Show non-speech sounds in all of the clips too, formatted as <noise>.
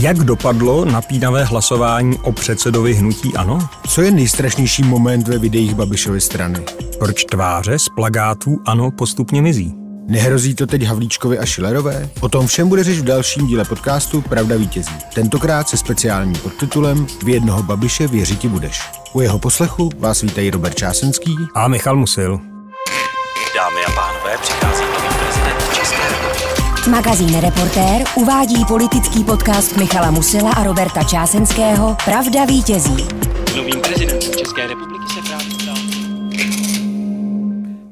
Jak dopadlo napínavé hlasování o předsedovi hnutí ANO? Co je nejstrašnější moment ve videích Babišovy strany? Proč tváře z plagátů ANO postupně mizí? Nehrozí to teď Havlíčkovi a Šilerové? O tom všem bude řeč v dalším díle podcastu Pravda vítězí. Tentokrát se speciálním podtitulem V jednoho Babiše věřiti budeš. U jeho poslechu vás vítají Robert Čásenský a Michal Musil. Dámy a pánové, přichází nový prezident České republiky. Magazín Reportér uvádí politický podcast Michala Musila a Roberta Čásenského Pravda vítězí. Novým prezidentem České republiky se právě stal.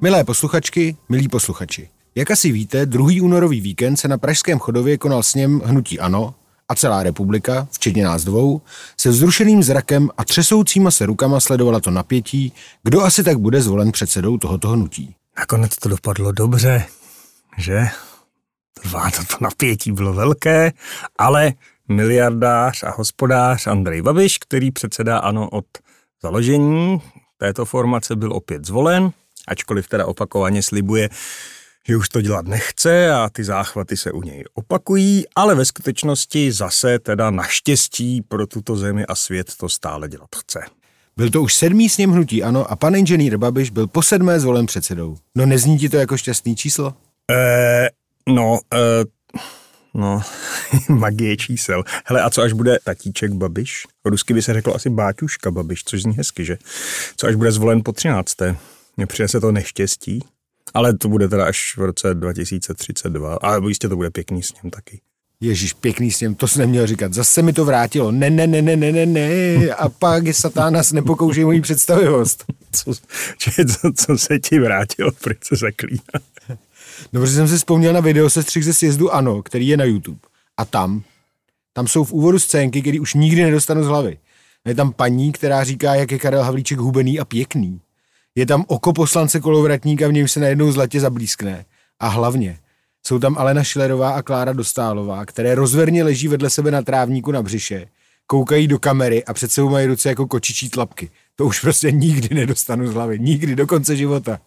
Milé posluchačky, milí posluchači. Jak asi víte, druhý únorový víkend se na Pražském chodově konal sněm Hnutí Ano a celá republika, včetně nás dvou, se vzrušeným zrakem a třesoucíma se rukama sledovala to napětí, kdo asi tak bude zvolen předsedou tohoto hnutí. Nakonec to dopadlo dobře, že? To, to napětí bylo velké, ale miliardář a hospodář Andrej Babiš, který předsedá ANO od založení této formace, byl opět zvolen, ačkoliv teda opakovaně slibuje, že už to dělat nechce a ty záchvaty se u něj opakují, ale ve skutečnosti zase teda naštěstí pro tuto zemi a svět to stále dělat chce. Byl to už sedmý sněm hnutí ano a pan inženýr Babiš byl po sedmé zvolen předsedou. No nezní ti to jako šťastný číslo? Eh, no, eh, no, <laughs> magie čísel. Hele, a co až bude tatíček Babiš? Rusky by se řeklo asi báťuška Babiš, což zní hezky, že? Co až bude zvolen po 13. Mně přinese to neštěstí, ale to bude teda až v roce 2032. Ale jistě to bude pěkný sněm taky. Ježíš, pěkný sněm, to jsi neměl říkat. Zase mi to vrátilo. Ne, ne, ne, ne, ne, ne, ne. A pak je satánas nepokouší mojí představivost. <laughs> Co, co, co se ti vrátilo, proč se zaklíná? No, protože jsem si vzpomněl na video se střih ze sjezdu Ano, který je na YouTube. A tam, tam jsou v úvodu scénky, které už nikdy nedostanu z hlavy. Je tam paní, která říká, jak je Karel Havlíček hubený a pěkný. Je tam oko poslance kolovratníka, v něm se najednou zlatě zablískne. A hlavně, jsou tam Alena Šilerová a Klára Dostálová, které rozverně leží vedle sebe na trávníku na břiše, koukají do kamery a před sebou mají ruce jako kočičí tlapky. To už prostě nikdy nedostanu z hlavy. Nikdy, do konce života.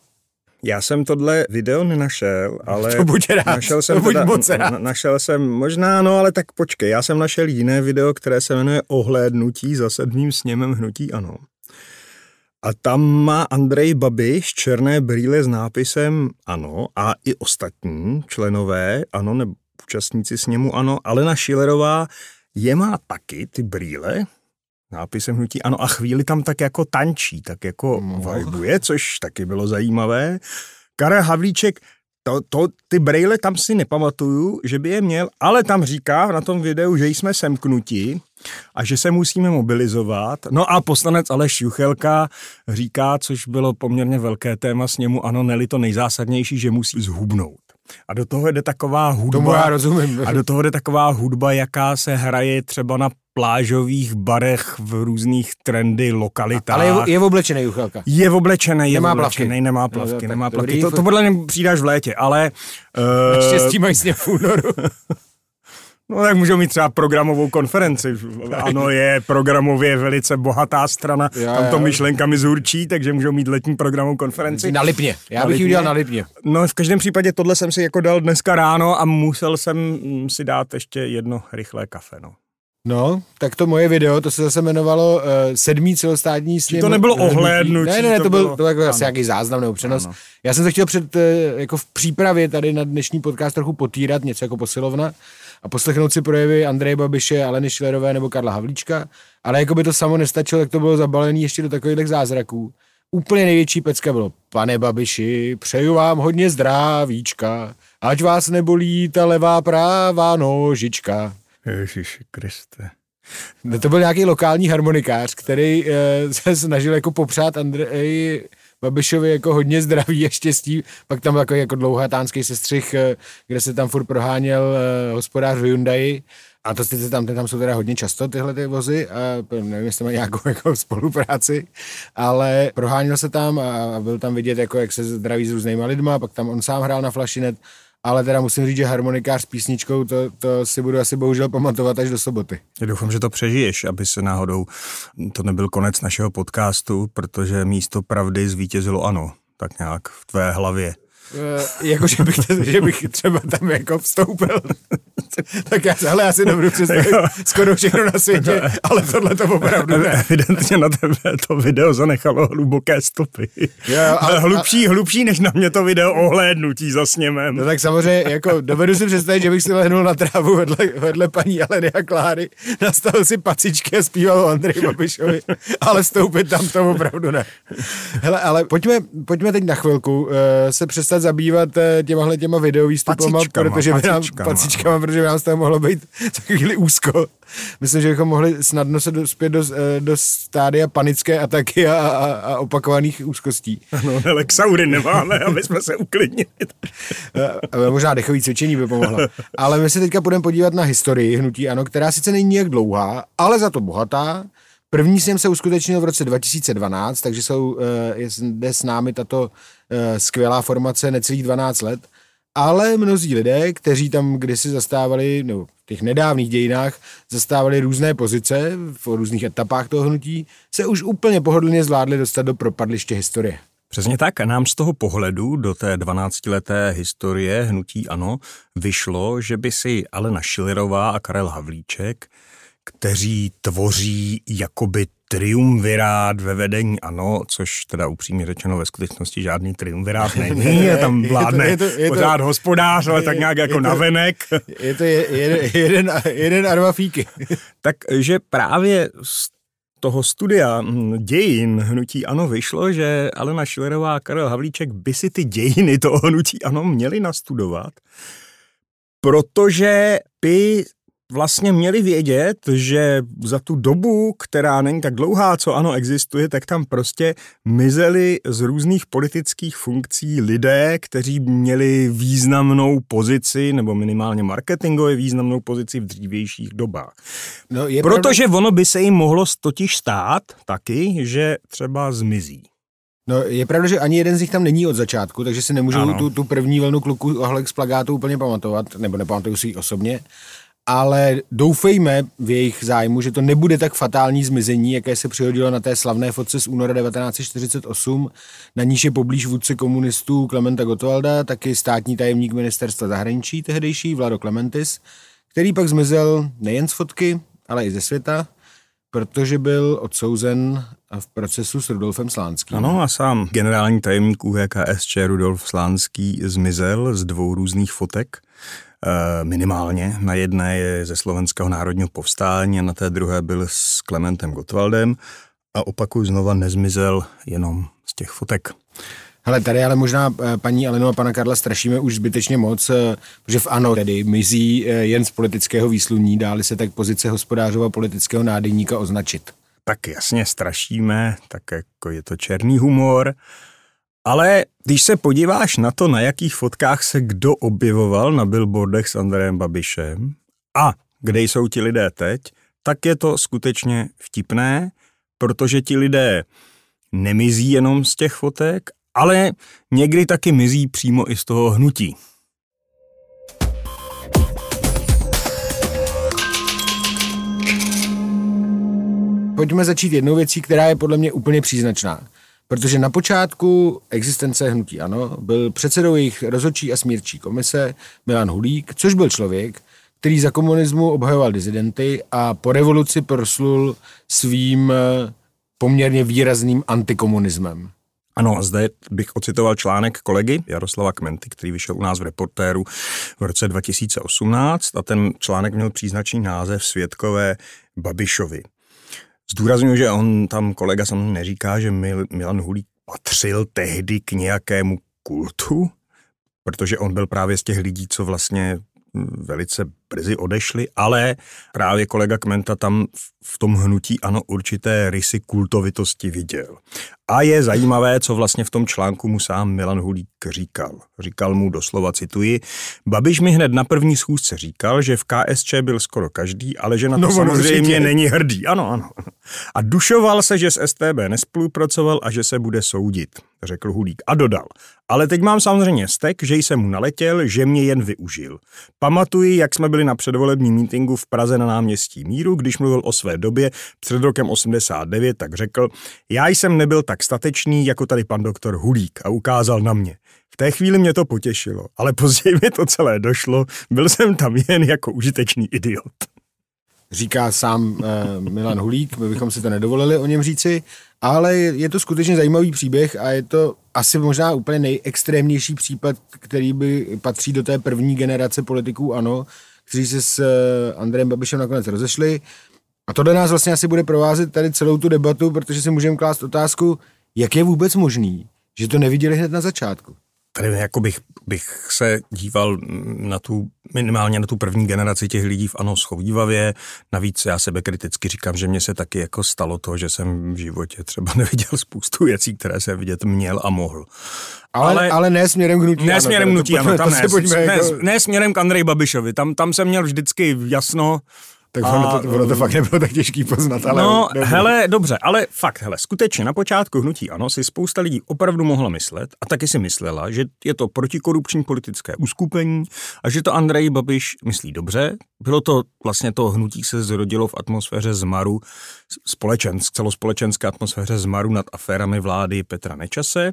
Já jsem tohle video nenašel, ale... To <laughs> buď rád, našel jsem to buď teda, moc rád. na- Našel jsem, možná no, ale tak počkej, já jsem našel jiné video, které se jmenuje Ohlédnutí za sedmým sněmem hnutí ano. A tam má Andrej Babiš černé brýle s nápisem ano a i ostatní členové ano nebo účastníci sněmu ano. Alena Šilerová je má taky ty brýle nápisem hnutí ano a chvíli tam tak jako tančí, tak jako No. vibuje, což taky bylo zajímavé. Karel Havlíček, to, to, ty brejle tam si nepamatuju, že by je měl, ale tam říká na tom videu, že jsme semknuti a že se musíme mobilizovat. No a poslanec Aleš Juchelka říká, což bylo poměrně velké téma s němu, ano, neli to nejzásadnější, že musí zhubnout. A do toho jde taková hudba. Tomu já rozumím. A do toho jde taková hudba, jaká se hraje třeba na plážových barech v různých trendy lokalitách. Ale je, je oblečený Juchelka. Je oblečený, je Nemá oblečený, plavky. nemá No, plavky, tak nemá plavky. To, to podle mě přidáš v létě, ale... Uh, Štěstí mají sněm v únoru. <laughs> No tak můžou mít třeba programovou konferenci. Ano, je programově velice bohatá strana, Jo, tam to myšlenkami zurčí, takže můžou mít letní programovou konferenci. Na Lipně. Já Na bych ji udělal na Lipně. No v každém případě tohle jsem si jako dal dneska ráno a musel jsem mm, si dát ještě jedno rychlé kafe, no. No, tak to moje video, to se zase jmenovalo uh, sedmý celostátní sněm. to nebylo ohlédnutí, Ne, ne, ne, to to, byl, bylo- to byl jako asi nějaký záznam nebo přenos. Ano. Já jsem se chtěl před, uh, jako v přípravě tady na dnešní podcast trochu potírat, něco jako posilovna a poslechnout si projevy Andreje Babiše, Aleny Šilerové nebo Karla Havlíčka, ale jako by to samo nestačilo, tak to bylo zabalené ještě do takových zázraků. Úplně největší pecka bylo, pane Babiši, přeju vám hodně zdravíčka, ať vás nebolí ta levá prává nožička. Ježiši Kriste. No to byl nějaký lokální harmonikář, který e, <laughs> se snažil jako popřát Andreji Babišovi jako hodně zdraví a štěstí. Pak tam jako, jako dlouhatánský sestřih, e, kde se tam furt proháněl e, hospodář v Hyundai. A to sice tam, tam jsou teda hodně často tyhle ty vozy, a nevím, jestli mají nějakou <laughs> jako spolupráci, ale proháněl se tam a byl tam vidět, jako, jak se zdraví s různýma lidma, pak tam on sám hrál na flašinet, ale teda musím říct, že harmonikář s písničkou, to, to si budu asi bohužel pamatovat až do soboty. Já doufám, že to přežiješ, aby se náhodou to nebyl konec našeho podcastu, protože místo pravdy zvítězilo ano, tak nějak v tvé hlavě. Uh, jako, že bych, že bych třeba tam jako vstoupil. tak já, hele, já si dobru představit skoro všechno na světě, ale tohle to opravdu ne. Evidentně na tebe to video zanechalo hluboké stopy. Jo, ale a- hlubší, hlubší než na mě to video ohlédnutí za sněmem. No tak samozřejmě, jako dovedu si představit, že bych si lehnul na trávu vedle, vedle paní Aleny a Kláry, nastavil si pacičky a zpíval o Andreji Babišovi, ale vstoupit tam to opravdu ne. Hele, ale pojďme, pojďme teď na chvilku uh, se přestat zabývat uh, těmahle těma videovýstupama, Pacičkama, protože by nám, pacičkama. pacičkama, protože by nám z toho mohlo být <laughs> chvíli úzko. Myslím, že bychom mohli snadno se dospět do, eh, do stádia panické ataky a, a, a opakovaných úzkostí. No, ale Xaury nemáme, aby jsme se uklidnili. Eh, Možná dechový cvičení by pomohlo. Ale my se teďka budeme podívat na historii hnutí ANO, která sice není nijak dlouhá, ale za to bohatá. První sněm se uskutečnil v roce 2012, takže jsou, eh, je zde s námi tato eh, skvělá formace necelých 12 let. Ale mnozí lidé, kteří tam kdysi zastávali, no v těch nedávných dějinách, zastávali různé pozice v různých etapách toho hnutí, se už úplně pohodlně zvládli dostat do propadliště historie. Přesně tak. Nám z toho pohledu do té 12-leté historie hnutí ANO vyšlo, že by si Alena Schillerová a Karel Havlíček, kteří tvoří jakoby triumvirát ve vedení ANO, což teda upřímně řečeno ve skutečnosti žádný triumvirát <laughs> není, je tam Je to- vládne je to- je to- pořád hospodář, ale tak nějak je jako to- navenek. Je to je, jeden, jeden, jeden a dva fíky. <laughs> Takže právě z toho studia mm, dějin hnutí ANO vyšlo, že Alena Schillerová a Karel Havlíček by si ty dějiny toho hnutí ANO měli nastudovat, protože by vlastně měli vědět, že za tu dobu, která není tak dlouhá, co ano existuje, tak tam prostě mizeli z různých politických funkcí lidé, kteří měli významnou pozici, nebo minimálně marketingově významnou pozici v dřívějších dobách. No, je Protože ono by se jim mohlo totiž stát taky, že třeba zmizí. No, je pravda, že ani jeden z nich tam není od začátku, takže si nemůžu Ano. tu, tu první vlnu kluků ohlek z plagátu úplně pamatovat, nebo nepamatuju si ji osobně, ale doufejme v jejich zájmu, že to nebude tak fatální zmizení, jaké se přihodilo na té slavné fotce z února 1948, na níž je poblíž vůdce komunistů Klementa Gottwalda, taky státní tajemník ministerstva zahraničí tehdejší Vlado Klementis, který pak zmizel nejen z fotky, ale i ze světa, protože byl odsouzen v procesu s Rudolfem Slánským. Ano a sám generální tajemník UVKSČ Rudolf Slánský zmizel z dvou různých fotek. Eh, Minimálně. Na jedné je ze Slovenského národního povstání a na té druhé byl s Klementem Gottwaldem. A opakuju znova, nezmizel jenom z těch fotek. Hele, tady ale možná eh, paní Alenu a pana Karla strašíme už zbytečně moc, eh, protože v ANO tedy mizí jen z politického výsluní, dáli se tak pozice hospodářova politického nádeníka označit. Tak jasně strašíme, tak jako je to černý humor. Ale když se podíváš na to, na jakých fotkách se kdo objevoval na billboardech s Andrejem Babišem a kde jsou ti lidé teď, tak je to skutečně vtipné, protože ti lidé nemizí jenom z těch fotek, ale někdy taky mizí přímo i z toho hnutí. Pojďme začít jednou věcí, která je podle mě úplně příznačná. Protože na počátku existence hnutí ANO byl předsedou jejich rozhodčí a smírčí komise Milan Hulík, což byl člověk, který za komunismu obhajoval dizidenty a po revoluci proslul svým eh, poměrně výrazným antikomunismem. Ano, zde bych ocitoval článek kolegy Jaroslava Kmenty, který vyšel u nás v reportéru v roce 2018 a ten článek měl příznačný název Světkové Babišovi. Zdůraznuju, že on tam kolega samozřejmě neříká, že Mil, Milan Hulík patřil tehdy k nějakému kultu, protože on byl právě z těch lidí, co vlastně hm, velice brzy odešli, ale právě kolega Kmenta tam v tom hnutí ano určité rysy kultovitosti viděl. A je zajímavé, co vlastně v tom článku mu sám Milan Hulík říkal. Říkal mu doslova, cituji, Babiš mi hned na první schůzce říkal, že v KSČ byl skoro každý, ale že na to No, samozřejmě určitě. není hrdý. Ano, ano. A dušoval se, že s STB nespolupracoval a že se bude soudit, řekl Hulík. A dodal, ale teď mám samozřejmě stek, že jsem mu naletěl, že mě jen využil. Pamatuji, jak jsme byli Na předvolební mítinku v Praze na náměstí Míru, když mluvil o své době před rokem 89, tak řekl, já jsem nebyl tak statečný jako tady pan doktor Hulík a ukázal na mě. V té chvíli mě to potěšilo, ale později mi to celé došlo, byl jsem tam jen jako užitečný idiot. Říká sám uh, Milan Hulík, my bychom si to nedovolili o něm říci, ale je to skutečně zajímavý příběh a je to asi možná úplně nejextrémnější případ, který by patří do té první generace politiků ANO, kteří se s uh, Andrejem Babišem nakonec rozešli. A tohle nás vlastně asi bude provázet tady celou tu debatu, protože si můžeme klást otázku, jak je vůbec možný, že to neviděli hned na začátku tady jako bych, bych se díval na tu, minimálně na tu první generaci těch lidí v ANO schovývavě. Navíc já sebe kriticky říkám, že mě se taky jako stalo to, že jsem v životě třeba <laughs> neviděl spoustu věcí, které se vidět měl a mohl. Ale, ale, ale ne směrem k hnutí. Ne směrem k hnutí, ano, tam ne, ne, ne, ne, směrem k Andrej Babišovi. Tam, tam jsem měl vždycky jasno, tak ono to, ono to fakt nebylo tak těžký poznat. Ale no, dobře. hele, dobře, ale fakt, hele, skutečně na počátku hnutí ano si spousta lidí opravdu mohla myslet a taky si myslela, že je to protikorupční politické uskupení a že to Andrej Babiš myslí dobře. Bylo to vlastně to hnutí se zrodilo v atmosféře zmaru, společensk, celospolečenské atmosféře zmaru nad aférami vlády Petra Nečase.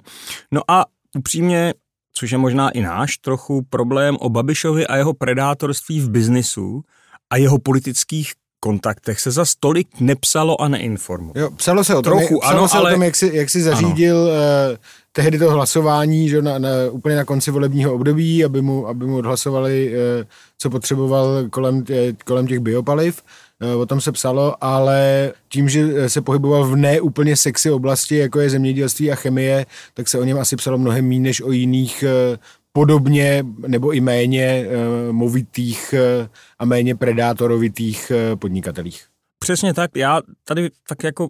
No a upřímně což je možná i náš trochu problém o Babišovi a jeho predátorství v biznisu, a jeho politických kontaktech se za stolik nepsalo a neinformovalo. Jo, psalo se o tom, Trochu, psalo ano, se ale... o tom jak, si, jak si zařídil uh, tehdy to hlasování že na, na, úplně na konci volebního období, aby mu, aby mu odhlasovali, uh, co potřeboval kolem, kolem těch biopaliv. Uh, o tom se psalo, ale tím, že se pohyboval v neúplně sexy oblasti, jako je zemědělství a chemie, tak se o něm asi psalo mnohem méně než o jiných podobně nebo i méně uh, movitých uh, a méně predátorovitých uh, podnikatelích. Přesně tak. Já tady tak jako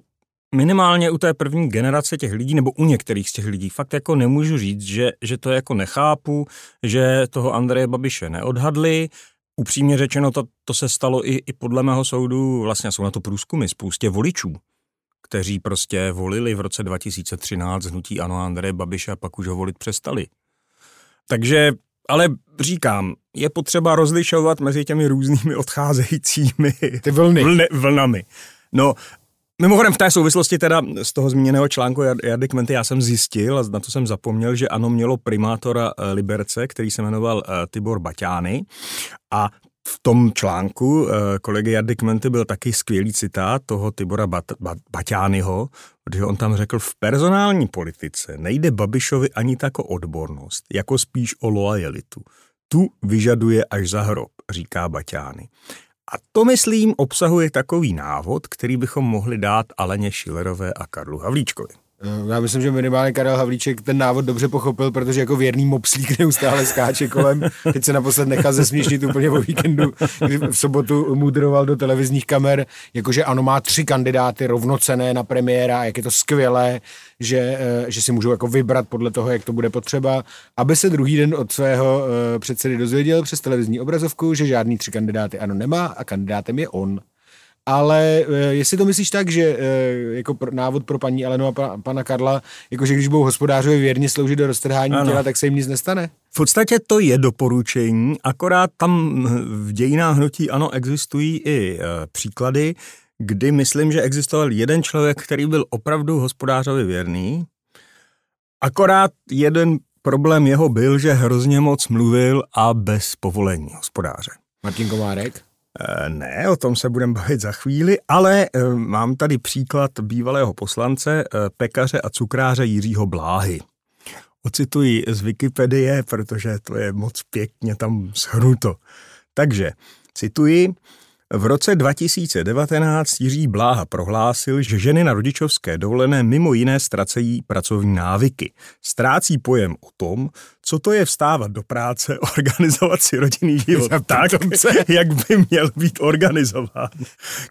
minimálně u té první generace těch lidí, nebo u některých z těch lidí, fakt jako nemůžu říct, že, že to jako nechápu, že toho Andreje Babiše neodhadli. Upřímně řečeno, to, to se stalo i, i podle mého soudu, vlastně jsou na to průzkumy, spoustě voličů, kteří prostě volili v roce 2013 hnutí Ano Andreje Babiše a pak už ho volit přestali. Takže, ale říkám, je potřeba rozlišovat mezi těmi různými odcházejícími Ty vlny. Vlny, vlnami. No, Mimochodem v té souvislosti teda z toho zmíněného článku Jardy Kmenty já jsem zjistil, a na to jsem zapomněl, že ano, mělo primátora eh, Liberce, který se jmenoval eh, Tibor Baťány a v tom článku eh, kolegy Jardy Kmenty byl taky skvělý citát toho Tibora Bat- Bat- Baťányho, protože on tam řekl, v personální politice nejde Babišovi ani tak o odbornost, jako spíš o loajalitu. Tu vyžaduje až za hrob, říká Baťány. A to, myslím, obsahuje takový návod, který bychom mohli dát Aleně Šilerové a Karlu Havlíčkovi. Eh, já myslím, že minimálně Karel Havlíček ten návod dobře pochopil, protože jako věrný mopslík neustále skáče kolem. Teď se naposled nechal zesměšnit úplně o víkendu, kdy v sobotu mudroval do televizních kamer, jakože ano, má tři kandidáty rovnocené na premiéra, jak je to skvělé, že, eh, že si můžou jako vybrat podle toho, jak to bude potřeba, aby se druhý den od svého eh, předsedy dozvěděl přes televizní obrazovku, že žádný tři kandidáty ano nemá a kandidátem je on. Ale uh, jestli to myslíš tak, že uh, jako návod pro paní Alenu a pa, pana Karla, jakože když budou hospodářovi věrně sloužit do roztrhání ano. těla, tak se jim nic nestane? V podstatě to je doporučení, akorát tam v dějinách hnutí ano existují i uh, příklady, kdy myslím, že existoval jeden člověk, který byl opravdu hospodářovi věrný, akorát jeden problém jeho byl, že hrozně moc mluvil a bez povolení hospodáře. Martin Komárek? Eh, ne, o tom se budeme bavit za chvíli, ale eh, mám tady příklad bývalého poslance, eh, pekaře a cukráře Jiřího Bláhy. Ocituji z Wikipedie, protože to je moc pěkně tam shrnuto. Takže, cituji, v roce 2019 Jiří Bláha prohlásil, že ženy na rodičovské dovolené mimo jiné ztracejí pracovní návyky. Ztrácí pojem o tom, co to je vstávat do práce, <laughs> organizovat si rodinný život <laughs> tak, jak by měl být organizován.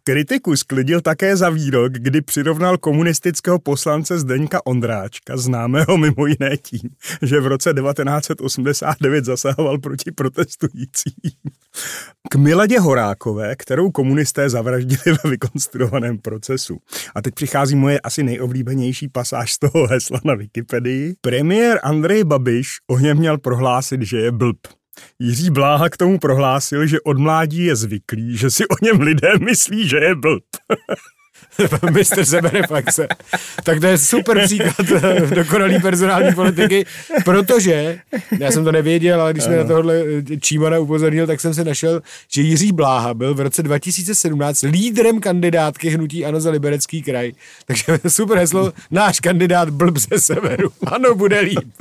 Kritiku sklidil také za výrok, kdy přirovnal komunistického poslance Zdeňka Ondráčka, známého mimo jiné tím, že v roce 1989 zasahoval proti protestujícím. K Miladě Horákové, kterou komunisté zavraždili ve vykonstruovaném procesu. A teď přichází moje asi nejoblíbenější pasáž z toho hesla na Wikipedii. Premiér Andrej Babiš o něm měl prohlásit, že je blb. Jiří Bláha k tomu prohlásil, že od mládí je zvyklý, že si o něm lidé myslí, že je blb. <laughs> Mistr sebereflexe. Tak to je super příklad <laughs> dokonalý personální politiky, protože, já jsem to nevěděl, ale když jsme na tohle eh, Čímana upozornil, tak jsem se našel, že Jiří Bláha byl v roce 2017 lídrem kandidátky Hnutí Ano za Liberecký kraj. Takže <laughs> super heslo, náš kandidát blb ze severu. Ano, bude líp.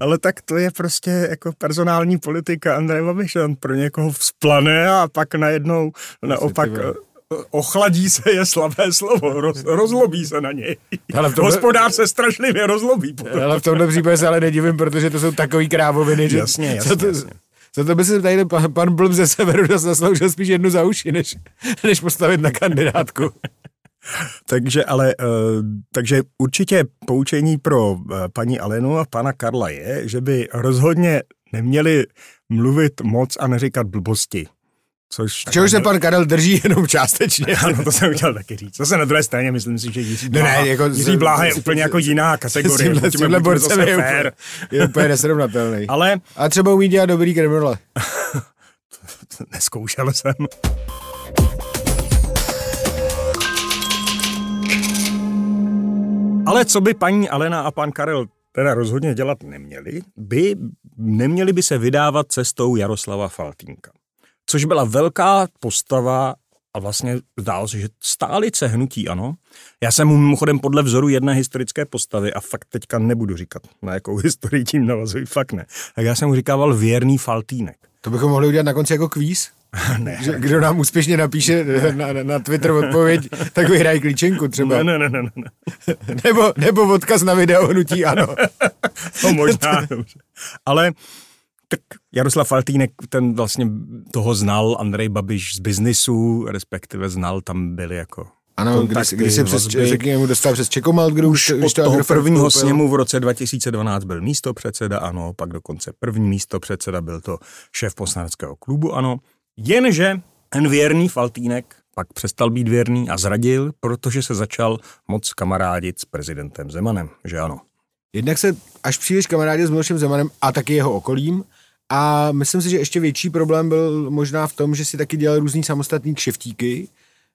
Ale tak to je prostě jako personální politika Andrej Babiš, on pro někoho vzplane a pak najednou naopak eh, ochladí se je slabé slovo, roz, <laughs> rozlobí se na něj. Ale v tomhle- Hospodář se strašlivě rozlobí. potom. Ale v tomhle případě se ale nedivím, protože to jsou takový krávoviny, že... Jasně, jasně, za to, jasně. Za to by se tady pan, pan Blb ze severu zasloužil spíš jednu za uši, než, než postavit na kandidátku. Takže ale, eh, takže určitě poučení pro eh, paní Alenu a pana Karla je, že by rozhodně neměli mluvit moc a neříkat blbosti. Což Čehož se pan Karel drží jenom částečně. Ano, to jsem chtěl taky říct. Zase na druhé straně myslím si, že Jiří Ne, Bláha, ne, jako Jiří Bláha je úplně jako jiná kategorie. s tímhle borcem je úplně, je úplně nesrovnatelný. Ale A třeba umí dělat dobrý kremrole. neskoušel jsem. Ale co by paní Alena a pan Karel teda rozhodně dělat neměli, by neměli by se vydávat cestou Jaroslava Faltínka. Což byla velká postava a vlastně zdálo se, že stálice hnutí ano. Já jsem mu mimochodem podle vzoru jedné historické postavy a fakt teďka nebudu říkat, na jakou historii tím navazuji, fakt ne. Tak já jsem mu říkával věrný Faltínek. To bychom mohli udělat na konci jako kvíz? <laughs> Ne. Že, kdo nám úspěšně napíše na, na, na Twitter odpověď, <laughs> tak vyhrají klíčenku třeba. Ne, ne, ne, ne, ne. <laughs> Nebo, nebo odkaz na video hnutí, ano. To možná, dobře. Ale tak Jaroslav Faltýnek, ten vlastně toho znal, Andrej Babiš z biznisu, respektive znal, tam byli jako Ano, když, když se přes, řekněme, mu dostal přes Čekomal, kdo už, Už od to toho Agrofert prvního koupil. sněmu v roce 2012 byl místo předseda, ano, pak dokonce první místo předseda byl to šéf poslaneckého klubu, ano. Jenže ten věrný Faltýnek pak přestal být věrný a zradil, protože se začal moc kamarádit s prezidentem Zemanem, že ano. Jednak se až příliš kamarádil s Milošem Zemanem a taky jeho okolím. A myslím si, že ještě větší problém byl možná v tom, že si taky dělal různý samostatný kšeftíky,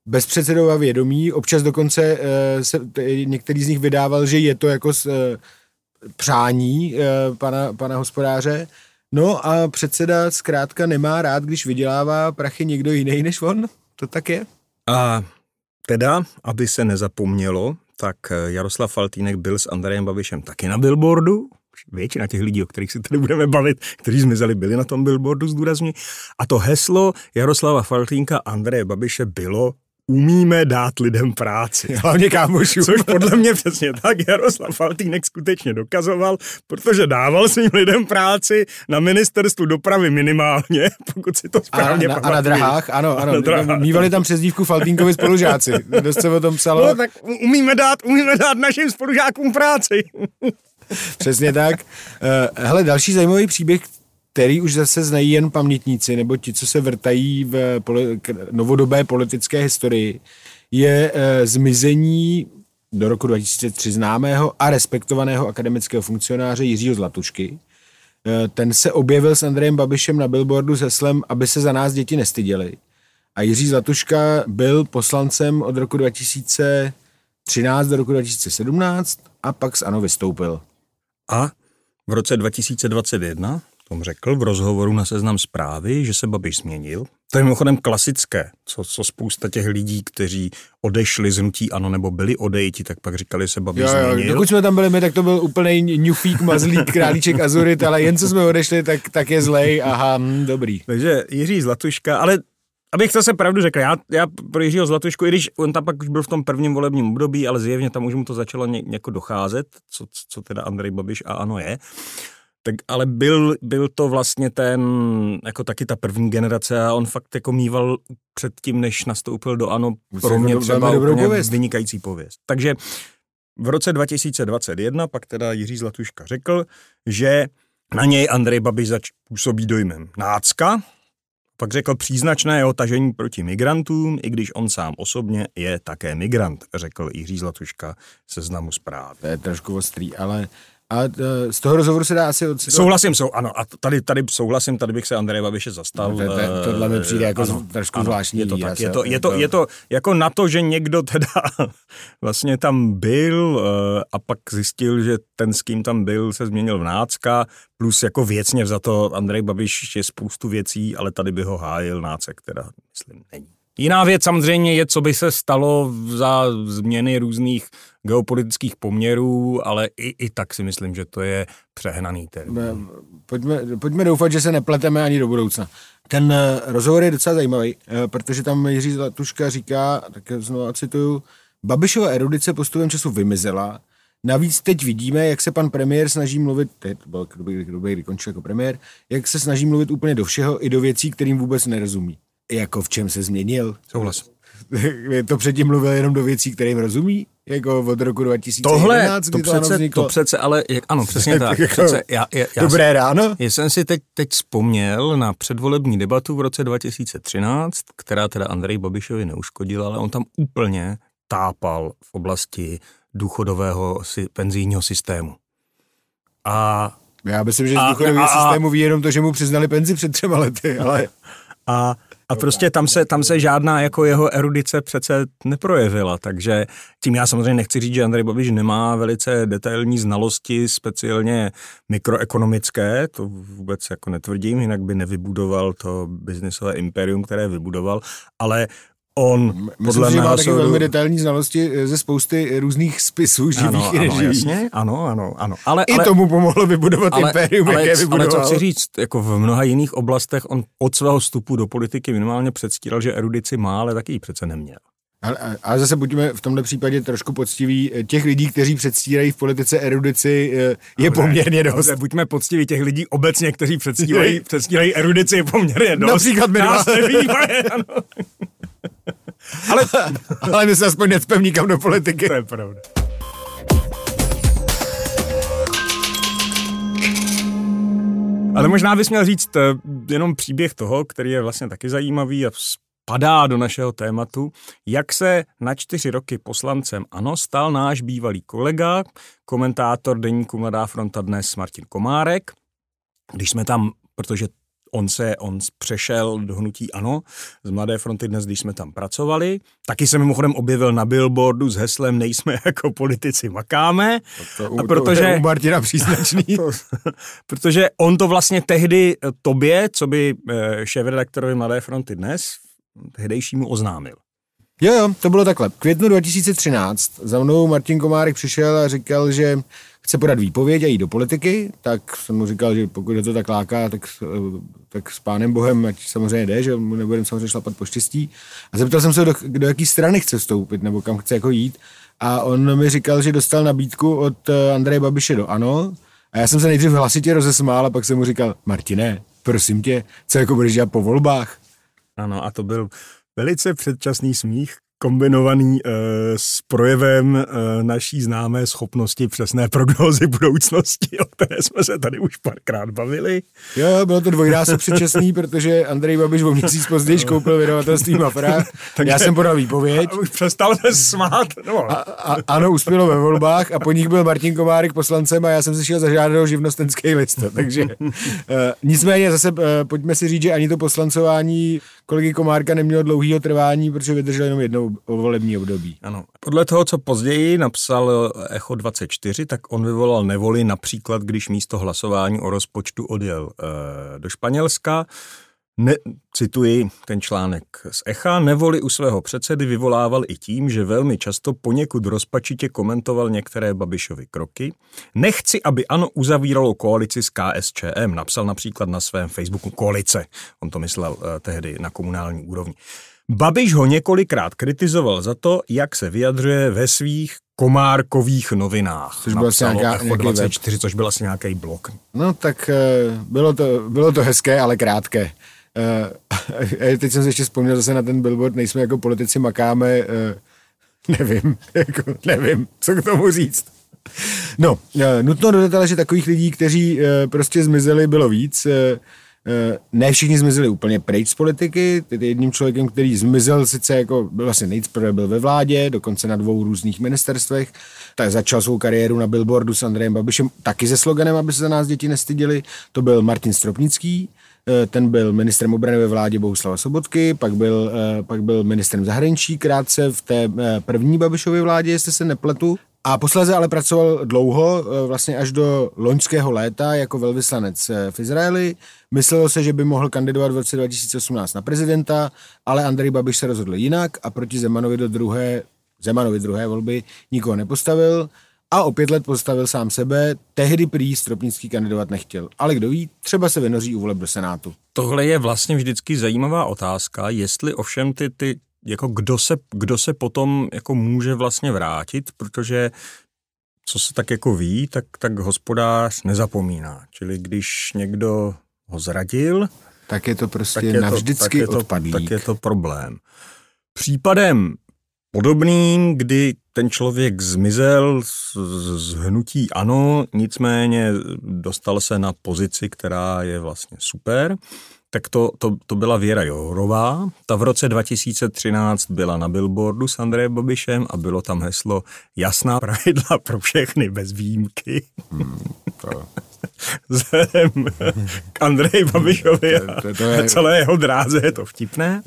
bez předsedova vědomí, občas dokonce uh, se t- některý z nich vydával, že je to jako s, uh, přání uh, pana, pana hospodáře. No a předseda zkrátka nemá rád, když vydělává prachy někdo jiný než on. To tak je. A teda, aby se nezapomnělo, tak eh, Jaroslav Faltýnek byl s Andrejem Babišem taky na billboardu. Většina těch lidí, o kterých se tady budeme bavit, kteří zmizeli, byli na tom billboardu, zdůrazně. A to heslo Jaroslava Faltýnka Andreje Babiše bylo umíme dát lidem práci. Hlavně kámošů. Což podle mě přesně <laughs> tak Jaroslav Faltýnek skutečně dokazoval, protože dával svým lidem práci na ministerstvu dopravy minimálně, <laughs> pokud si to A, správně na, a na drahách, ano, A ano. na drahách. Mývali tam přezdívku Faltínkovi spolužáci. <laughs> Dost se o tom psalo. No, tak umíme dát, umíme dát našim spolužákům práci. Přesně tak. Uh, hele, další zajímavý příběh, který už zase znají jen pamětníci, nebo ti, co se vrtají v poli- novodobé politické historii, je uh, zmizení do roku 2003 známého a respektovaného akademického funkcionáře Jiřího Zlatušky. Eh, Ten se objevil s Andrejem Babišem na billboardu s heslem, aby se za nás děti nestyděli. A Jiří Zlatuška byl poslancem od roku 2013 do roku 2017 a pak z ANO vystoupil. A v roce 2021 Tom řekl v rozhovoru na seznam zprávy, že se Babiš změnil. To je mimochodem klasické, co, co spousta těch lidí, kteří odešli z hnutí ano nebo byli odejti, tak pak říkali se Babiš Jo, jo, změnil. dokud jsme tam byli my, tak to byl úplný ňufík, mazlík, králíček azurit, ale jen co jsme odešli, tak, tak je zlej, aha, hm, dobrý. Takže Jiří Zlatuška, ale abych to se pravdu řekl, já, já pro Jiřího Zlatušku, i když on tam pak už byl v tom prvním volebním období, ale zjevně tam už mu to začalo ně, něko docházet, co, co teda Andrej Babiš a ano je, tak ale byl, byl to vlastně ten, jako taky ta první generace a on fakt jako mýval předtím, než nastoupil do ANO, pro mě třeba úplně pověst. vynikající pověst. Takže v roce 2021 pak teda Jiří Zlatuška řekl, že na něj Andrej Babiš zač působí dojmem nácka, pak řekl příznačné jeho tažení proti migrantům, i když on sám osobně je také migrant, řekl Jiří Zlatuška seznamu zpráv. To je trošku ostrý, ale A e, z toho rozhovoru se dá asi odcitovat. Souhlasím, sou, ano, a tady, tady souhlasím, tady bych se Andreje Babiše zastal. No, to- to- eh, tohle mi přijde jako ano, trošku ano, zvláštní Je to tak, je to, je, to, je to jako na to, že někdo teda <laughs> vlastně tam byl eh, a pak zjistil, že ten, s kým tam byl, se změnil v nácka, plus jako věcně za to Andrej Babiš je spoustu věcí, ale tady by ho hájil nácek, teda myslím není. Jiná věc samozřejmě je, co by se stalo za změny různých geopolitických poměrů, ale i, i tak si myslím, že to je přehnaný termín. Pojďme, pojďme doufat, že se nepleteme ani do budoucna. Ten eh, rozhovor je docela zajímavý, eh, protože tam Jiří Zlatuška říká, tak znovu cituju, Babišova erudice postupem času vymizela, Navíc teď vidíme, jak se pan premiér snaží mluvit, teď byl kdy, kdy, kdy končil jako premiér, jak se snaží mluvit úplně do všeho i do věcí, kterým vůbec nerozumí. Jako v čem se změnil? Souhlas. <laughs> to předtím mluvil jenom do věcí, kterým rozumí? Jako od roku 2011, Tohle, to to, přece, vzniklo? to přece, ale jak, ano, <laughs> přesně tak. Jako, Přece, já, já, já, Dobré ráno. Já jsem si teď, teď vzpomněl na předvolební debatu v roce 2013, která teda Andrej Babišovi neuškodila, ale on tam úplně tápal v oblasti důchodového si, penzijního systému. A, Já myslím, že z důchodového a- systému ví jenom to, že mu přiznali penzi před třema lety, ale a, a prostě tam se, tam se žádná jako jeho erudice přece neprojevila, takže tím já samozřejmě nechci říct, že Andrej Babiš nemá velice detailní znalosti, speciálně mikroekonomické, to vůbec jako netvrdím, jinak by nevybudoval to biznisové imperium, které vybudoval, ale on myslím, podle že má taky velmi detailní znalosti eh, ze spousty různých spisů živých ano, i ano, jasně, ano, ano, ano. Ale, I ale, tomu pomohlo vybudovat ale, impérium, ale, jaké ale vybudoval. co chci říct, jako v mnoha jiných oblastech on od svého vstupu do politiky minimálně předstíral, že erudici má, ale taky ji přece neměl. Ale, ale zase buďme v tomhle případě trošku poctiví. Těch lidí, kteří předstírají v politice erudici, eh, je poměrně dost. Dobře, buďme poctiví těch lidí obecně, kteří předstírají, předstírají erudici je poměrně dost. Například my dva. <laughs> Ano. <laughs> Ale <laughs> Ale my se aspoň necpem nikam do politiky. to je pravda. Ale možná bys měl říct eh, jenom příběh toho, který je vlastně taky zajímavý a spadá do našeho tématu, jak se na čtyři roky poslancem ANO stal náš bývalý kolega, komentátor deníku Mladá fronta dnes Martin Komárek. Když jsme tam, protože on se, on přešel do hnutí ANO z Mladé fronty dnes, když jsme tam pracovali. Taky se mimochodem objevil na billboardu s heslem Nejsme jako politici, makáme. To, A protože- u Martina příznačný. <laughs> To, protože on to vlastně tehdy eh, tobě, co by eh, šéf-redaktorovi Mladé fronty dnes, tehdejšímu oznámil. Jo, jo, to bylo takhle. V květnu 2013 za mnou Martin Komárek přišel a říkal, že chce podat výpověď a jít do politiky, tak jsem mu říkal, že pokud je to tak láká, tak, tak s pánem Bohem, ať samozřejmě jde, že mu nebudeme samozřejmě šlapat po štěstí. A zeptal jsem se, do, do jaký strany chce vstoupit, nebo kam chce jako jít. A on mi říkal, že dostal nabídku od eh, Andreje Babiše do ANO. A já jsem se nejdřív hlasitě rozesmál a pak jsem mu říkal, Martine, prosím tě, co jako budeš dělat po volbách? Ano, a to byl velice předčasný smích, kombinovaný e, s projevem e, naší známé schopnosti přesné prognózy budoucnosti, o které jsme se tady už párkrát bavili. Jo, bylo to dvojnásob předčasný, protože Andrej Babiš o měsíc později koupil vydavatelství Mafra. Takže- Já jsem podal výpověď. A <laughs> už přestal se smát. No. A, a, ano, uspělo ve volbách a po nich byl Martin Komárek poslancem a já jsem si šel zažádat o živnostenský list. Takže uh, nicméně zase uh, pojďme si říct, že ani to poslancování kolegy Komárka nemělo dlouhého trvání, protože vydržel jenom volební období. Ano. Podle toho, co později napsal Echo 24, tak on vyvolal nevoli například, když místo hlasování o rozpočtu odjel e, do Španělska. Ne, cituji ten článek z Echa, nevoli u svého předsedy vyvolával i tím, že velmi často poněkud rozpačitě komentoval některé Babišovy kroky. Nechci, aby ANO uzavíralo koalici s KSČM, napsal například na svém Facebooku koalice, on to myslel eh, tehdy na komunální úrovni. Babiš ho několikrát kritizoval za to, jak se vyjadřuje ve svých komárkových novinách. Což byl asi nějaká- Echo nějaký web. 24, což byl asi nějaký blog. No tak uh, bylo to, bylo to hezké, ale krátké. Uh, <laughs> teď jsem si ještě vzpomněl zase na ten billboard, nejsme jako politici, makáme, <laughs> nevím, <laughs> jako, nevím, co k tomu říct. No, nutno dodat ale, že takových lidí, kteří prostě zmizeli, bylo víc. Eh, ne všichni zmizeli úplně pryč z politiky. Jedním člověkem, který zmizel sice jako byl vlastně nejprve byl ve vládě, dokonce na dvou různých ministerstvech, tak začal svou kariéru na billboardu s Andrejem Babišem, taky se sloganem, aby se za nás děti nestydili. To byl Martin Stropnický, eh, ten byl ministrem obrany ve vládě Bohuslava Sobotky, pak byl, eh, pak byl ministrem zahraničí krátce v té první Babišově vládě, jestli se nepletu. A posléze ale pracoval dlouho, eh, vlastně až do loňského léta jako velvyslanec eh, v Izraeli. Myslelo se, že by mohl kandidovat v roce 2018 na prezidenta, ale Andrej Babiš se rozhodl jinak a proti Zemanovi do druhé, Zemanovi druhé volby nikoho nepostavil a o pět let postavil sám sebe. Tehdy prý Stropnický kandidovat nechtěl. Ale kdo ví, třeba se vynoří u voleb do Senátu. Tohle je vlastně vždycky zajímavá otázka, jestli ovšem ty, ty jako kdo se, kdo se potom jako může vlastně vrátit, protože co se tak jako ví, tak, tak hospodář nezapomíná. Čili když někdo ho zradil, tak je to prostě tak je navždycky to, tak je to, odpadlík. Tak je to problém. Případem podobným, kdy ten člověk zmizel z, z hnutí ano, nicméně dostal se na pozici, která je vlastně super, tak to, to, to byla Věra Jourová. Ta v roce 2013 byla na billboardu s Andrejem Babišem a bylo tam heslo Jasná pravidla pro všechny bez výjimky. Hmm, to... <laughs> Vzhledem k Andreji Babišovi a to, to, to je... celé jeho dráze je to vtipné.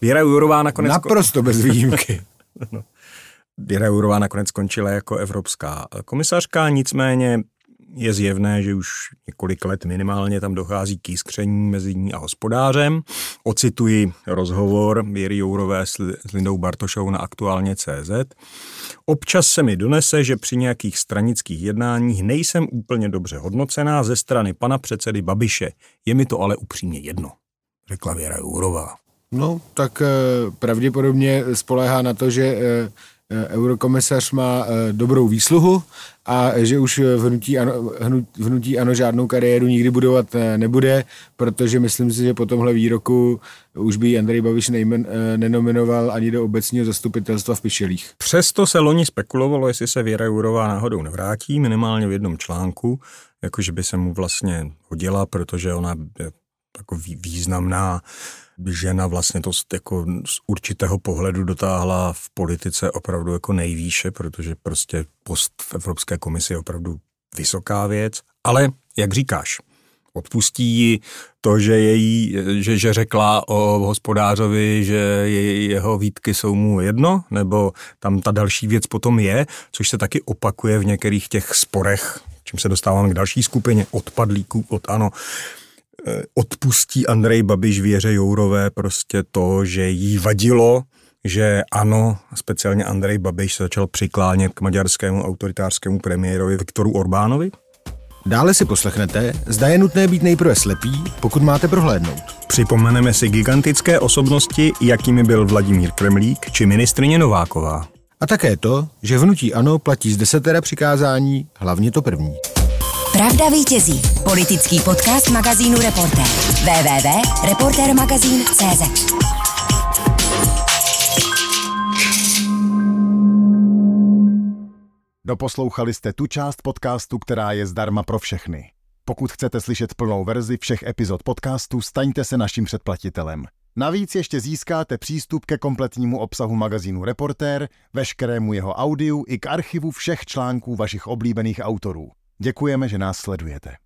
Věra Jourová nakonec... Naprosto bez výjimky. <laughs> no. Věra Jourová nakonec skončila jako evropská komisařka, nicméně je zjevné, že už několik let minimálně tam dochází k jiskření mezi ní a hospodářem. Ocituji rozhovor Věry Jourové s Lindou Bartošou na aktuálně CZ. Občas se mi donese, že při nějakých stranických jednáních nejsem úplně dobře hodnocená ze strany pana předsedy Babiše. Je mi to ale upřímně jedno, řekla Věra Jourová. No, tak eh, pravděpodobně spoléhá na to, že Eh, eurokomisař má eh, dobrou výsluhu a že už v hnutí ano, v hnutí ano žádnou kariéru nikdy budovat eh, nebude, protože myslím si, že po tomhle výroku už by Andrej Babiš nejmen, nenominoval ani do obecního zastupitelstva v Pišelích. Přesto se loni spekulovalo, jestli se Věra Jurová náhodou nevrátí, minimálně v jednom článku, jakože by se mu vlastně hodila, protože ona je jako významná žena vlastně to jako z určitého pohledu dotáhla v politice opravdu jako nejvýše, protože prostě post v Evropské komisi je opravdu vysoká věc. Ale, jak říkáš, odpustí ji to, že, její, že, že řekla o hospodářovi, že je, jeho výtky jsou mu jedno, nebo tam ta další věc potom je, což se taky opakuje v některých těch sporech, čím se dostáváme k další skupině odpadlíků od ANO, odpustí Andrej Babiš Věře Jourové prostě to, že jí vadilo, že ano, speciálně Andrej Babiš se začal přiklánět k maďarskému autoritářskému premiérovi Viktoru Orbánovi? Dále si poslechnete, zda je nutné být nejprve slepý, pokud máte prohlédnout. Připomeneme si gigantické osobnosti, jakými byl Vladimír Kremlík či ministrině Nováková. A také to, že vnutí ANO platí z desetera přikázání, hlavně to první. Pravda vítězí. Politický podcast magazínu Reporter. www.reportermagazín.cz Doposlouchali jste tu část podcastu, která je zdarma pro všechny. Pokud chcete slyšet plnou verzi všech epizod podcastu, staňte se naším předplatitelem. Navíc ještě získáte přístup ke kompletnímu obsahu magazínu Reportér, veškerému jeho audiu i k archivu všech článků vašich oblíbených autorů. Děkujeme, že nás sledujete.